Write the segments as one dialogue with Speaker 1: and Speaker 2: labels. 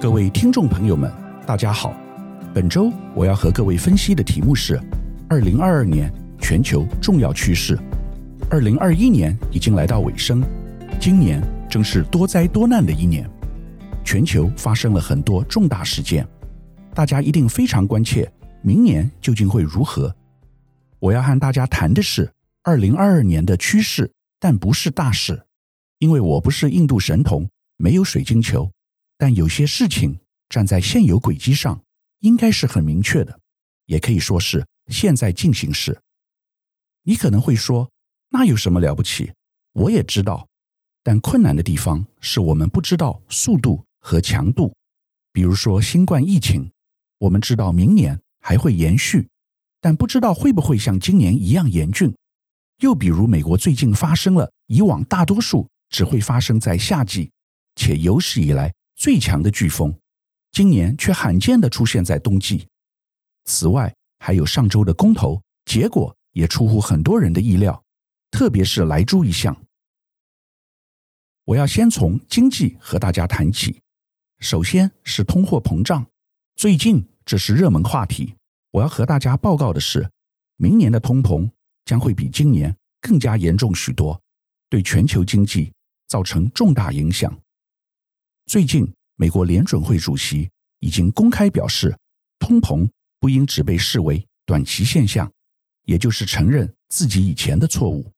Speaker 1: 各位听众朋友们，大家好。本周我要和各位分析的题目是：二零二二年全球重要趋势。二零二一年已经来到尾声，今年正是多灾多难的一年，全球发生了很多重大事件，大家一定非常关切，明年究竟会如何？我要和大家谈的是二零二二年的趋势，但不是大事，因为我不是印度神童，没有水晶球，但有些事情站在现有轨迹上，应该是很明确的，也可以说是现在进行时。你可能会说，那有什么了不起？我也知道，但困难的地方是我们不知道速度和强度。比如说新冠疫情，我们知道明年还会延续。但不知道会不会像今年一样严峻。又比如，美国最近发生了以往大多数只会发生在夏季，且有史以来最强的飓风，今年却罕见地出现在冬季。此外，还有上周的公投，结果也出乎很多人的意料，特别是莱猪一项。我要先从经济和大家谈起，首先是通货膨胀，最近这是热门话题。我要和大家报告的是，明年的通膨将会比今年更加严重许多，对全球经济造成重大影响。最近，美国联准会主席已经公开表示，通膨不应只被视为短期现象，也就是承认自己以前的错误。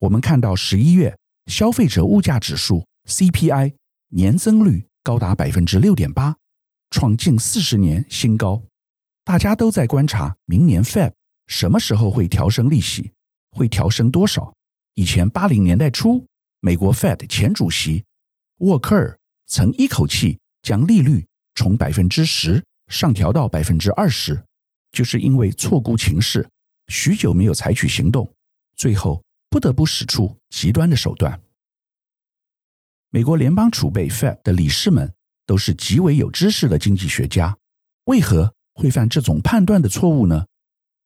Speaker 1: 我们看到十一月消费者物价指数 CPI 年增率高达百分之六点八，创近四十年新高。大家都在观察明年 Fed 什么时候会调升利息，会调升多少？以前八零年代初，美国 Fed 前主席沃克尔曾一口气将利率从百分之十上调到百分之二十，就是因为错估情势，许久没有采取行动，最后不得不使出极端的手段。美国联邦储备 Fed 的理事们都是极为有知识的经济学家，为何会犯这种判断的错误呢？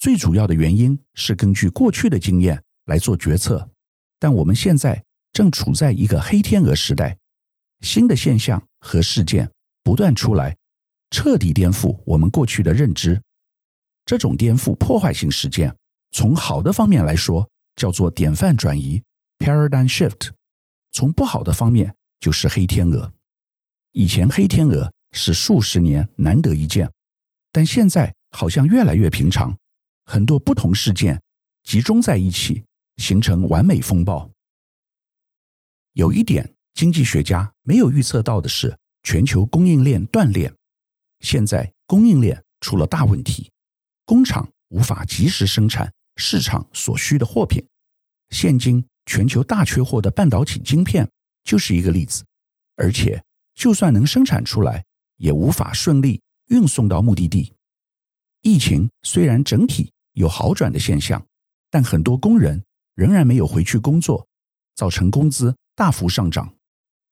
Speaker 1: 最主要的原因是根据过去的经验来做决策，但我们现在正处在一个黑天鹅时代，新的现象和事件不断出来，彻底颠覆我们过去的认知。这种颠覆破坏性事件，从好的方面来说叫做典范转移 （paradigm shift），从不好的方面就是黑天鹅。以前黑天鹅是数十年难得一见。但现在好像越来越平常，很多不同事件集中在一起，形成完美风暴。有一点经济学家没有预测到的是，全球供应链断裂。现在供应链出了大问题，工厂无法及时生产市场所需的货品。现今全球大缺货的半导体晶片就是一个例子，而且就算能生产出来，也无法顺利。运送到目的地。疫情虽然整体有好转的现象，但很多工人仍然没有回去工作，造成工资大幅上涨。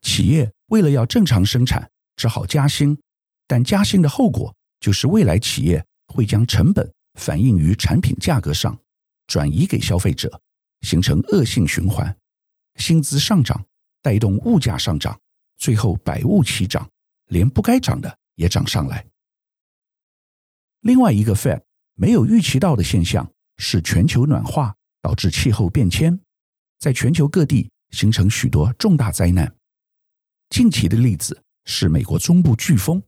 Speaker 1: 企业为了要正常生产，只好加薪，但加薪的后果就是未来企业会将成本反映于产品价格上，转移给消费者，形成恶性循环。薪资上涨带动物价上涨，最后百物齐涨，连不该涨的也涨上来。另外一个 Fed 没有预期到的现象是全球暖化导致气候变迁，在全球各地形成许多重大灾难。近期的例子是美国中部飓风，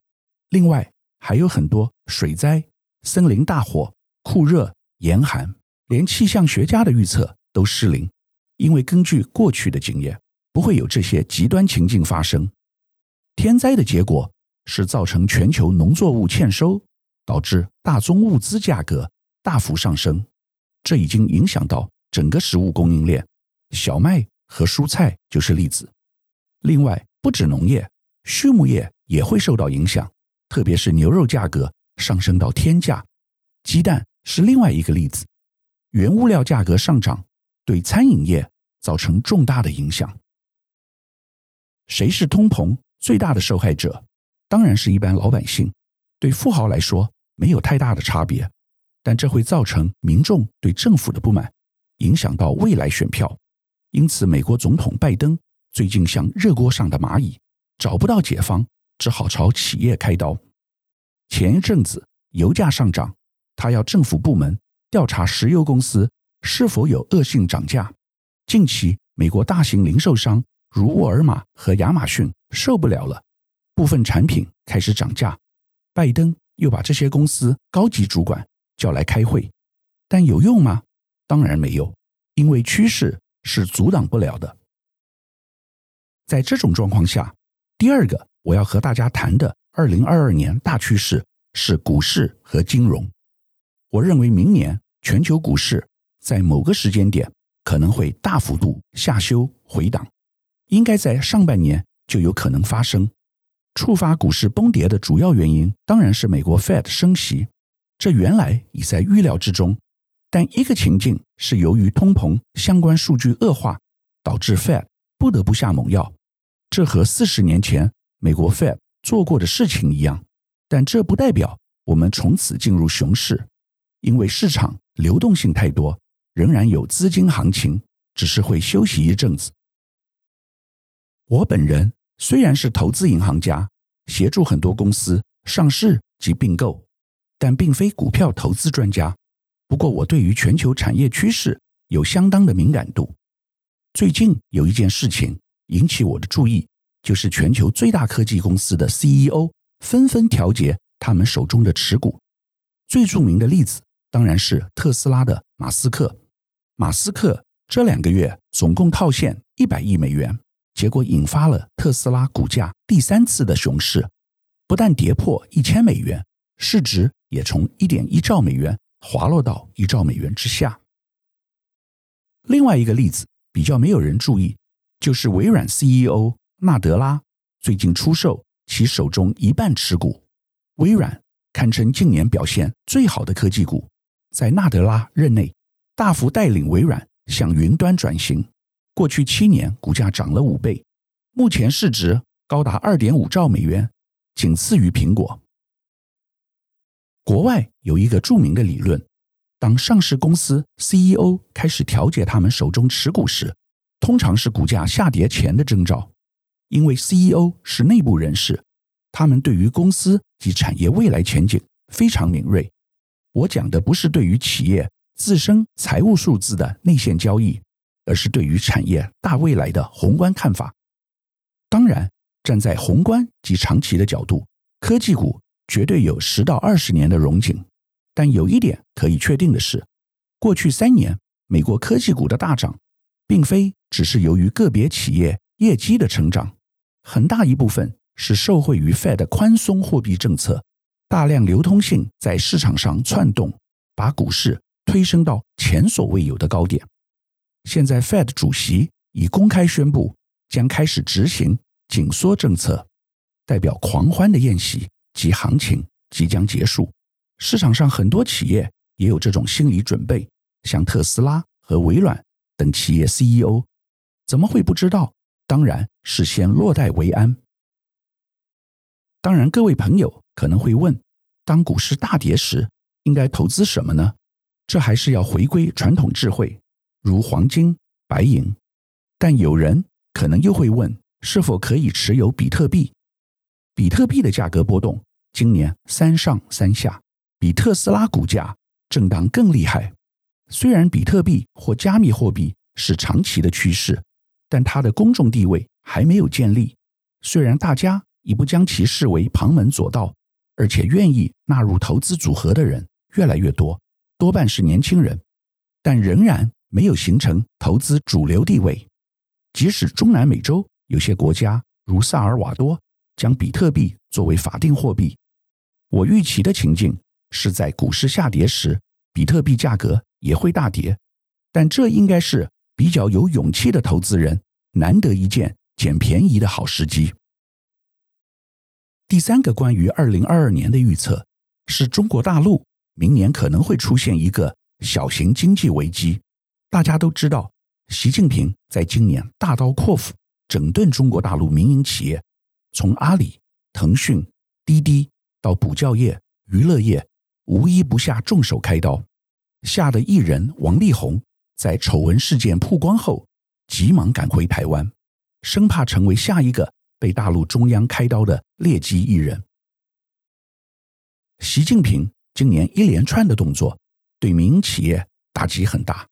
Speaker 1: 另外还有很多水灾、森林大火、酷热、严寒，连气象学家的预测都失灵，因为根据过去的经验，不会有这些极端情境发生。天灾的结果是造成全球农作物欠收。导致大宗物资价格大幅上升，这已经影响到整个食物供应链，小麦和蔬菜就是例子。另外，不止农业，畜牧业也会受到影响，特别是牛肉价格上升到天价。鸡蛋是另外一个例子，原物料价格上涨，对餐饮业造成重大的影响。谁是通膨最大的受害者？当然是一般老百姓。对富豪来说没有太大的差别，但这会造成民众对政府的不满，影响到未来选票。因此，美国总统拜登最近像热锅上的蚂蚁，找不到解方，只好朝企业开刀。前一阵子油价上涨，他要政府部门调查石油公司是否有恶性涨价。近期，美国大型零售商如沃尔玛和亚马逊受不了了，部分产品开始涨价。拜登又把这些公司高级主管叫来开会，但有用吗？当然没有，因为趋势是阻挡不了的。在这种状况下，第二个我要和大家谈的二零二二年大趋势是股市和金融。我认为明年全球股市在某个时间点可能会大幅度下修回档，应该在上半年就有可能发生。触发股市崩跌的主要原因当然是美国 Fed 升息，这原来已在预料之中。但一个情境是由于通膨相关数据恶化，导致 Fed 不得不下猛药。这和四十年前美国 Fed 做过的事情一样，但这不代表我们从此进入熊市，因为市场流动性太多，仍然有资金行情，只是会休息一阵子。我本人虽然是投资银行家，协助很多公司上市及并购，但并非股票投资专家。不过，我对于全球产业趋势有相当的敏感度。最近有一件事情。引起我的注意，就是全球最大科技公司的 CEO 纷纷调节他们手中的持股。最著名的例子当然是特斯拉的马斯克。马斯克这两个月总共套现一百亿美元，结果引发了特斯拉股价第三次的熊市，不但跌破一千美元，市值也从一点一兆美元滑落到一兆美元之下。另外一个例子比较没有人注意。就是微软 CEO 纳德拉最近出售其手中一半持股，微软堪称近年表现最好的科技股，在纳德拉任内大幅带领微软向云端转型，过去七年股价涨了五倍，目前市值高达二点五兆美元，仅次于苹果。国外有一个著名的理论，当上市公司 CEO 开始调节他们手中持股时，通常是股价下跌前的征兆，因为 CEO 是内部人士，他们对于公司及产业未来前景非常敏锐。我讲的不是对于企业自身财务数字的内线交易，而是对于产业大未来的宏观看法。当然，站在宏观及长期的角度，科技股绝对有十到二十年的荣景。但有一点可以确定的是，过去三年美国科技股的大涨，并非只是由于个别企业业绩的成长，很大一部分是受惠于 Fed 宽松货币政策，大量流通性在市场上窜动，把股市推升到前所未有的高点。现在 Fed 主席已公开宣布将开始执行紧缩政策，代表狂欢的宴席及行情即将结束。市场上很多企业也有这种心理准备，像特斯拉和微软。等企业 CEO 怎么会不知道？当然是先落袋为安。当然，各位朋友可能会问：当股市大跌时，应该投资什么呢？这还是要回归传统智慧，如黄金、白银。但有人可能又会问：是否可以持有比特币？比特币的价格波动今年三上三下，比特斯拉股价震荡更厉害。虽然比特币或加密货币是长期的趋势，但它的公众地位还没有建立。虽然大家已不将其视为旁门左道，而且愿意纳入投资组合的人越来越多，多半是年轻人，但仍然没有形成投资主流地位。即使中南美洲有些国家如萨尔瓦多将比特币作为法定货币，我预期的情境是在股市下跌时，比特币价格。也会大跌，但这应该是比较有勇气的投资人难得一见捡便宜的好时机。第三个关于二零二二年的预测是中国大陆明年可能会出现一个小型经济危机。大家都知道，习近平在今年大刀阔斧整顿中国大陆民营企业，从阿里、腾讯、滴滴到补教业、娱乐业，无一不下重手开刀。吓得艺人王力宏在丑闻事件曝光后，急忙赶回台湾，生怕成为下一个被大陆中央开刀的劣迹艺人。习近平今年一连串的动作，对民营企业打击很大，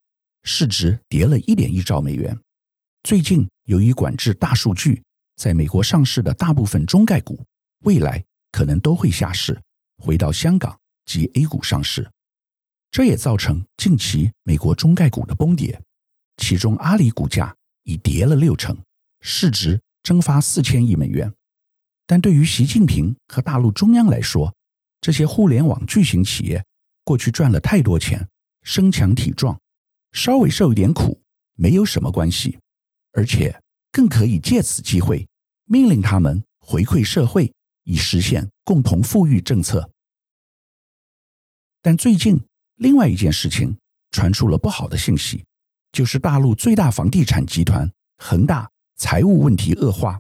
Speaker 1: 市值跌了一点一兆美元。最近由于管制大数据，在美国上市的大部分中概股，未来可能都会下市，回到香港及 A 股上市。这也造成近期美国中概股的崩跌，其中阿里股价已跌了六成，市值蒸发四千亿美元。但对于习近平和大陆中央来说，这些互联网巨型企业过去赚了太多钱，身强体壮，稍微受一点苦没有什么关系，而且更可以借此机会命令他们回馈社会，以实现共同富裕政策。但最近另外一件事情传出了不好的信息，就是大陆最大房地产集团恒大财务问题恶化，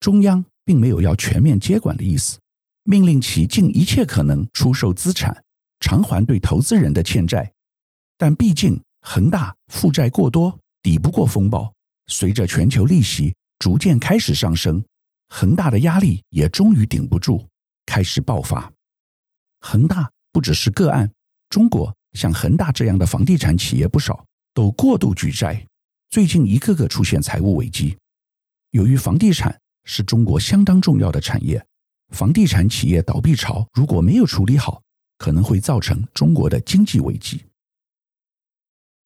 Speaker 1: 中央并没有要全面接管的意思。命令其尽一切可能出售资产，偿还对投资人的欠债。但毕竟恒大负债过多，抵不过风暴。随着全球利息逐渐开始上升，恒大的压力也终于顶不住，开始爆发。恒大不只是个案，中国像恒大这样的房地产企业不少，都过度举债，最近一个个出现财务危机。由于房地产是中国相当重要的产业。房地产企业倒闭潮如果没有处理好，可能会造成中国的经济危机。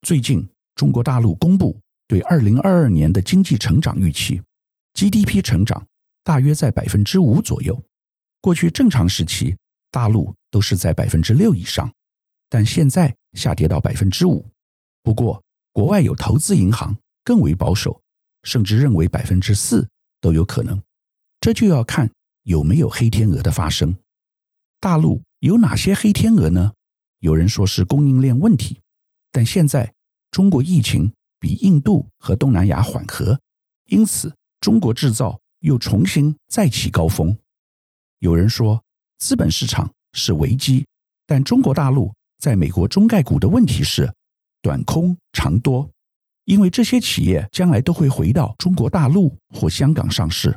Speaker 1: 最近，中国大陆公布对二零二二年的经济成长预期，GDP 成长大约在百分之五左右。过去正常时期，大陆都是在百分之六以上，但现在下跌到百分之五。不过，国外有投资银行更为保守，甚至认为百分之四都有可能。这就要看。有没有黑天鹅的发生？大陆有哪些黑天鹅呢？有人说是供应链问题，但现在中国疫情比印度和东南亚缓和，因此中国制造又重新再起高峰。有人说资本市场是危机，但中国大陆在美国中概股的问题是短空长多，因为这些企业将来都会回到中国大陆或香港上市。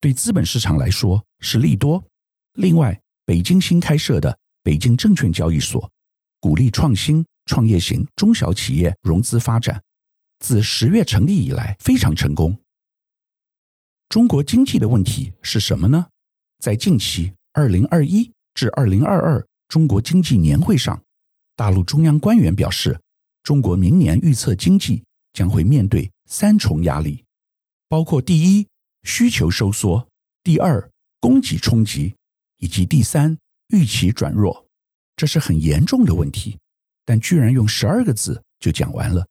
Speaker 1: 对资本市场来说是利多。另外，北京新开设的北京证券交易所，鼓励创新创业型中小企业融资发展，自十月成立以来非常成功。中国经济的问题是什么呢？在近期二零二一至二零二二中国经济年会上，大陆中央官员表示，中国明年预测经济将会面对三重压力，包括第一。需求收缩，第二，供给冲击，以及第三，预期转弱，这是很严重的问题，但居然用十二个字就讲完了。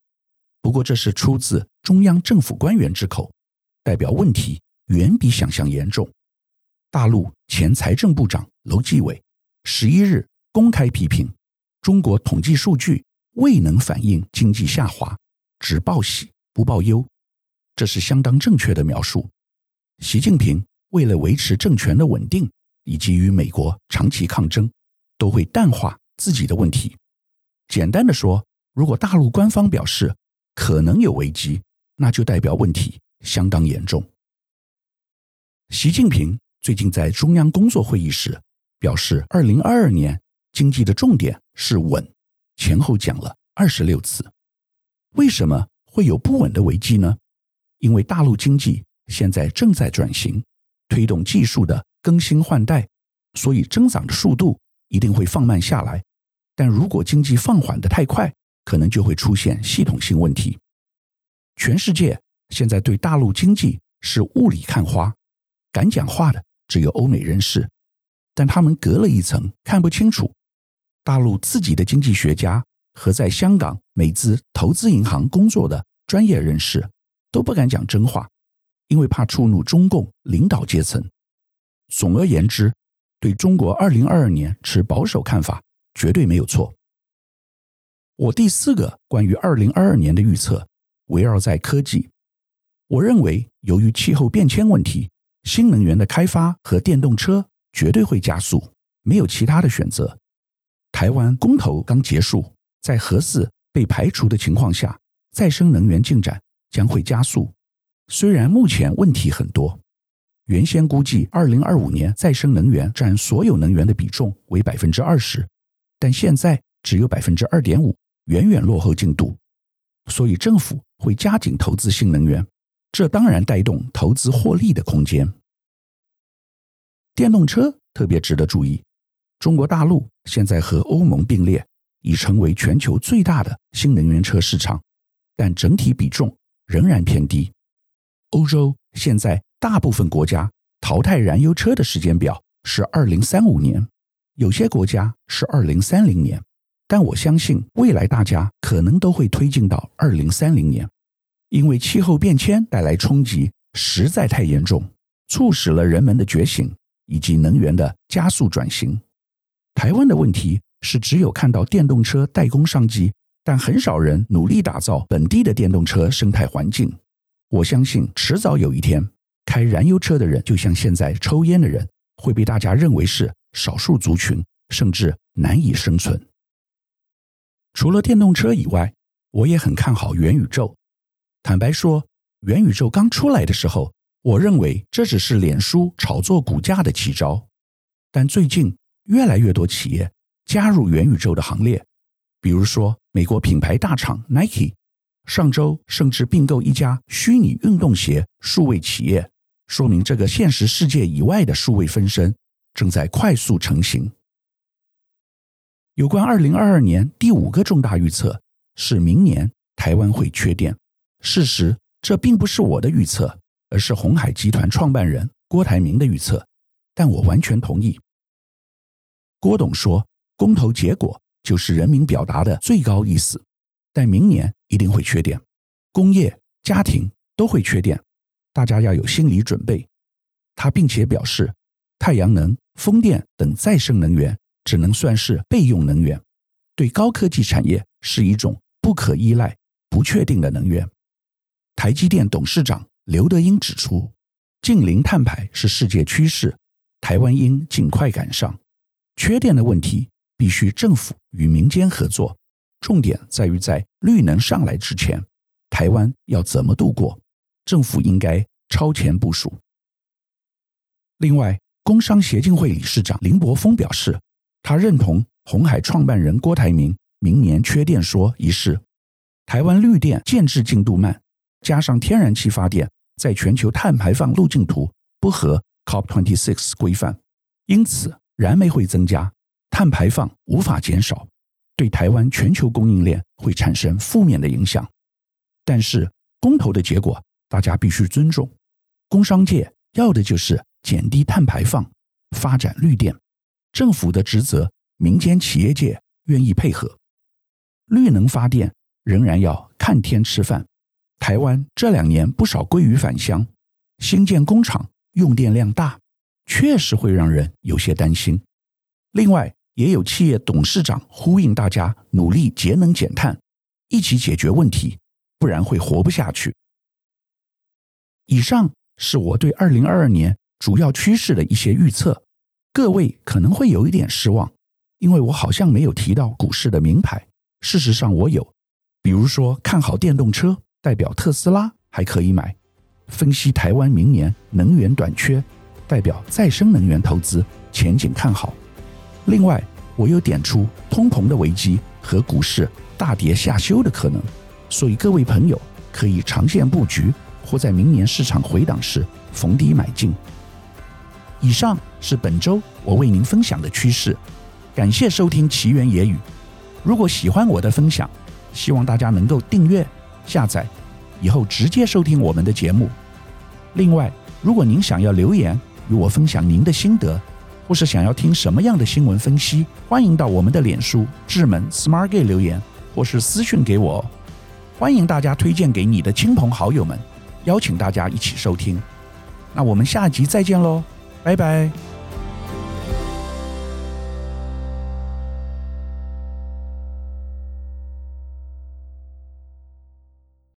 Speaker 1: 不过这是出自中央政府官员之口，代表问题远比想象严重。大陆前财政部长楼继伟十一日公开批评中国统计数据未能反映经济下滑，只报喜不报忧，这是相当正确的描述。习近平为了维持政权的稳定，以及与美国长期抗争，都会淡化自己的问题。简单的说，如果大陆官方表示可能有危机，那就代表问题相当严重。习近平最近在中央工作会议时表示，二零二二年经济的重点是稳，前后讲了二十六次。为什么会有不稳的危机呢？因为大陆经济。现在正在转型，推动技术的更新换代，所以增长的速度一定会放慢下来。但如果经济放缓得太快，可能就会出现系统性问题。全世界现在对大陆经济是雾里看花，敢讲话的只有欧美人士，但他们隔了一层看不清楚。大陆自己的经济学家和在香港美资投资银行工作的专业人士都不敢讲真话。因为怕触怒中共领导阶层。总而言之，对中国二零二二年持保守看法绝对没有错。我第四个关于二零二二年的预测围绕在科技。我认为，由于气候变迁问题，新能源的开发和电动车绝对会加速，没有其他的选择。台湾公投刚结束，在核四被排除的情况下，再生能源进展将会加速。虽然目前问题很多，原先估计二零二五年再生能源占所有能源的比重为百分之二十，但现在只有百分之二点五，远远落后进度。所以政府会加紧投资新能源，这当然带动投资获利的空间。电动车特别值得注意，中国大陆现在和欧盟并列，已成为全球最大的新能源车市场，但整体比重仍然偏低。欧洲现在大部分国家淘汰燃油车的时间表是二零三五年，有些国家是二零三零年。但我相信，未来大家可能都会推进到二零三零年，因为气候变迁带来冲击实在太严重，促使了人们的觉醒以及能源的加速转型。台湾的问题是，只有看到电动车代工商机，但很少人努力打造本地的电动车生态环境。我相信，迟早有一天，开燃油车的人就像现在抽烟的人，会被大家认为是少数族群，甚至难以生存。除了电动车以外，我也很看好元宇宙。坦白说，元宇宙刚出来的时候，我认为这只是脸书炒作股价的奇招。但最近越来越多企业加入元宇宙的行列，比如说美国品牌大厂 Nike，上周甚至并购一家虚拟运动鞋数位企业，说明这个现实世界以外的数位分身正在快速成型。有关二零二二年第五个重大预测是明年台湾会缺电。事实，这并不是我的预测，而是鸿海集团创办人郭台铭的预测。但我完全同意。郭董说，公投结果就是人民表达的最高意思，但明年一定会缺电，工业、家庭都会缺电，大家要有心理准备。他并且表示，太阳能、风电等再生能源。只能算是备用能源，对高科技产业是一种不可依赖、不确定的能源。台积电董事长刘德英指出，净零碳排是世界趋势，台湾应尽快赶上。缺电的问题必须政府与民间合作，重点在于在绿能上来之前，台湾要怎么度过？政府应该超前部署。另外，工商协进会理事长林柏峰表示。他认同红海创办人郭台铭明年缺电说一事，台湾绿电建置进度慢，加上天然气发电在全球碳排放路径图不合 COP26 规范，因此燃煤会增加，碳排放无法减少，对台湾全球供应链会产生负面的影响。但是公投的结果大家必须尊重，工商界要的就是减低碳排放，发展绿电。政府的职责，民间企业界愿意配合。绿能发电仍然要看天吃饭。台湾这两年不少鲑鱼返乡，新建工厂用电量大，确实会让人有些担心。另外，也有企业董事长呼应大家努力节能减碳，一起解决问题，不然会活不下去。以上是我对二零二二年主要趋势的一些预测。各位可能会有一点失望，因为我好像没有提到股市的名牌。事实上，我有，比如说看好电动车，代表特斯拉还可以买；分析台湾明年能源短缺，代表再生能源投资前景看好。另外，我又点出通膨的危机和股市大跌下修的可能，所以各位朋友可以长线布局，或在明年市场回档时逢低买进。以上是本周我为您分享的趋势，感谢收听奇缘野语。如果喜欢我的分享，希望大家能够订阅、下载，以后直接收听我们的节目。另外，如果您想要留言与我分享您的心得，或是想要听什么样的新闻分析，欢迎到我们的脸书智门 Smart Gay 留言，或是私讯给我。欢迎大家推荐给你的亲朋好友们，邀请大家一起收听。那我们下集再见喽。拜拜。